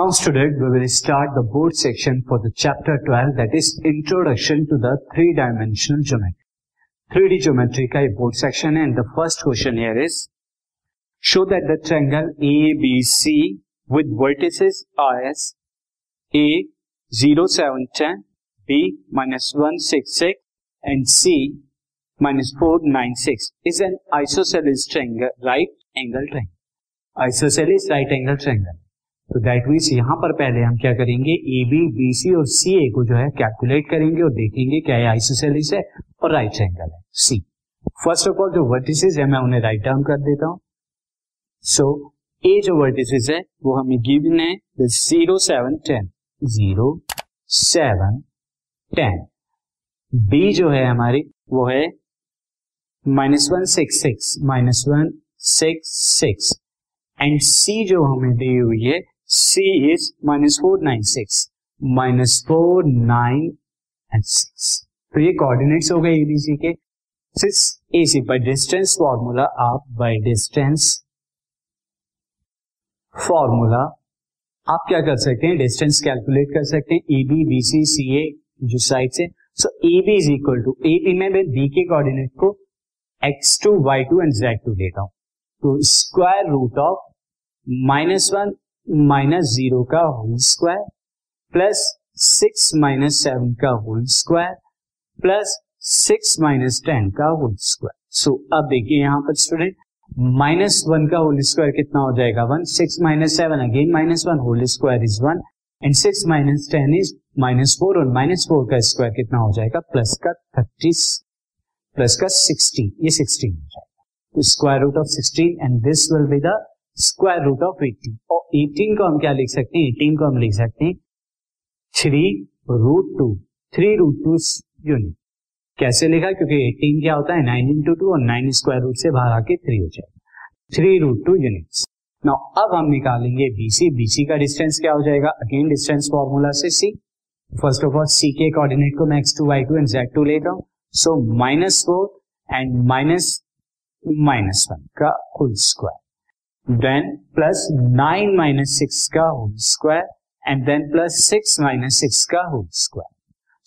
Now student, we will start the board section for the chapter 12 that is introduction to the three dimensional geometry. 3D geometry का ये board section है and the first question here is show that the triangle ABC with vertices as A 0 7 10 B minus 1 6 6 and C minus 4 9 6 is an isosceles triangle right angle triangle. Isosceles right angle triangle. तो that means यहाँ पर पहले हम क्या करेंगे? A B B C और सी ए को जो है कैलकुलेट करेंगे और देखेंगे क्या ये आइसोसेलिस है और राइट एंगल है सी फ़र्स्ट ऑफ़ ऑल जो वर्टिसेस है मैं उन्हें राइट डाउन कर देता हूँ। सो so, ए जो वर्टिसेस है वो हमें गिवन है zero seven ten zero seven ten B जो है हमारी वो है minus one six six minus one six six and C जो हमें दी हुई है C is minus four nine six minus four nine and six तो ये कोऑर्डिनेट्स हो गए एबीसी के। Six A C by distance formula आप बाय डिस्टेंस फॉर्मूला आप क्या कर सकते हैं? डिस्टेंस कैलकुलेट कर सकते हैं। ए बी बी सी सी ए जो साइड से so A B is equal to A B में बी के कोऑर्डिनेट को X two Y two and Z two लेता हूँ। तो square root of minus one minus zero का whole square, plus six minus seven का whole square, plus six minus ten का whole square. So अब देखिए यहाँ पर स्टूडेंट माइनस वन का होल स्क्वायर कितना हो जाएगा? One, six minus seven, again minus one, whole square is one and six minus ten is minus four, और माइनस फोर का स्क्वायर कितना हो जाएगा? प्लस का थर्टी, प्लस का सिक्सटीन ये सिक्सटीन हो जाएगा। Square root of sixteen and this will be the square root of eighteen और एटीन को हम क्या लिख सकते हैं? एटीन को हम लिख सकते हैं three root two three root two unit कैसे लिखा? क्योंकि एटीन क्या होता है? नाइन इंटू टू और नाइन स्क्वायर रूट से बाहर आके थ्री हो जाएगा। Three root two units now अब हम निकालेंगे बीसी बीसी का डिस्टेंस क्या हो जाएगा? अगेन डिस्टेंस फॉर्मूला से C first of all C के कोऑर्डिनेट को मैं X two Y two and Z two लेता हूँ। So minus four and minus minus one का whole square then plus nine minus six का whole square and then plus six minus six का whole square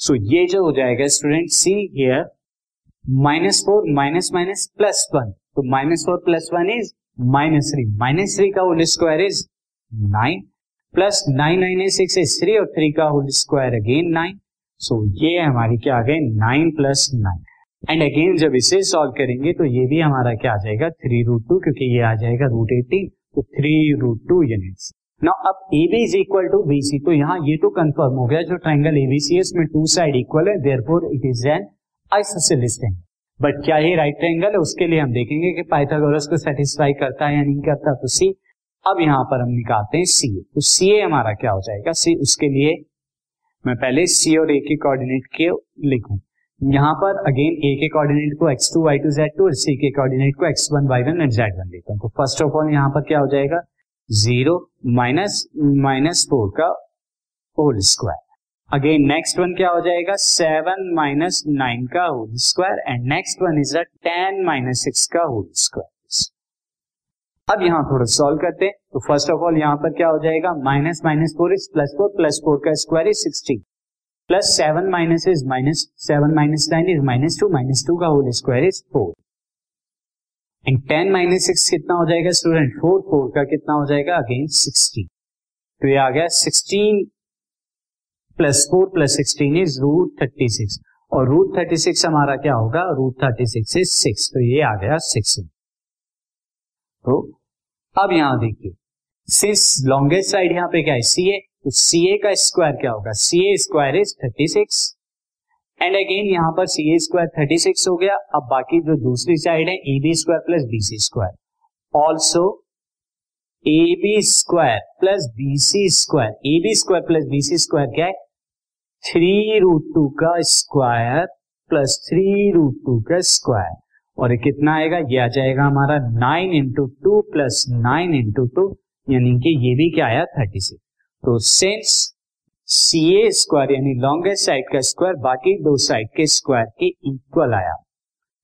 so ये जो हो जाएगा student see here minus four minus minus plus one तो minus four plus one is minus three minus three का whole square is nine plus nine nine six is three और three का whole square again nine so ये हमारी क्या आ गए nine plus nine and again जब इसे सॉल्व करेंगे तो ये भी हमारा क्या आ जाएगा? थ्री रूट टू क्योंकि ये आ जाएगा रूट एटीन तो three root two units now अब A B is equal to B C तो यहाँ ये तो कंफर्म हो गया, जो ट्राइंगल एबीसी है इसमें टू साइड इक्वल है therefore it is an isosceles triangle but क्या ये राइट ट्रायंगल है? उसके लिए हम देखेंगे कि पाइथागोरस को सेटिस्फाई करता है या नहीं करता तो सी अब यहाँ पर हम निकालते हैं सी ए तो सी ए हमारा क्या हो जाएगा? सी उसके लिए मैं पहले सी और ए के कोऑर्डिनेट के लिखूं। यहाँ पर अगेन ए के कोऑर्डिनेट को X two Y two Z two और सी के कोऑर्डिनेट को X one Y one and Z one लेता हूँ। तो फ़र्स्ट ऑफ़ ऑल यहाँ पर क्या हो जाएगा? ज़ीरो माइनस माइनस फोर का whole square again next one क्या हो जाएगा? सेवन माइनस नाइन का whole square and next one is a ten minus six का होल स्क्वायर अब यहाँ थोड़ा सॉल्व करते हैं। तो फ़र्स्ट ऑफ़ ऑल यहाँ पर क्या हो जाएगा? Minus minus four is plus four plus four का square is sixteen plus seven minus is minus seven minus nine is minus two minus two का whole square is four and ten minus six कितना हो जाएगा student four four का कितना हो जाएगा? Again sixteen तो ये आ गया sixteen plus four plus sixteen is root thirty six और रूट थर्टी सिक्स हमारा क्या होगा? Root thirty six is six तो ये आ गया सिक्स तो अब यहाँ देखिए। सिंस लॉन्गेस्ट साइड यहाँ पे क्या है? सी ए तो सी ए का स्क्वायर क्या होगा? C A square is thirty six and again यहाँ पर C A square thirty six हो गया। अब बाकी जो दूसरी साइड है A B square plus B C square also A B square plus B C square A B square plus B C square क्या है? थ्री रूट टू का square plus three root two का square और ये कितना आएगा? ये आ जाएगा हमारा nine into two plus nine into two यानी कि ये भी क्या आया? Thirty six. तो सेंस सी ए स्क्वायर यानी लॉन्गेस्ट साइड का स्क्वायर बाकी दो साइड के स्क्वायर के इक्वल आया।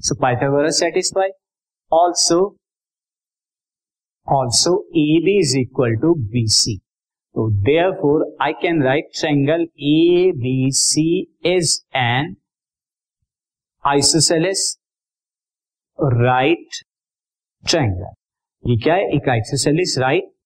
So Pythagoras satisfy also also A B is equal to B C तो therefore I can write triangle A B C is an isosceles right triangle ये क्या है? एक isosceles right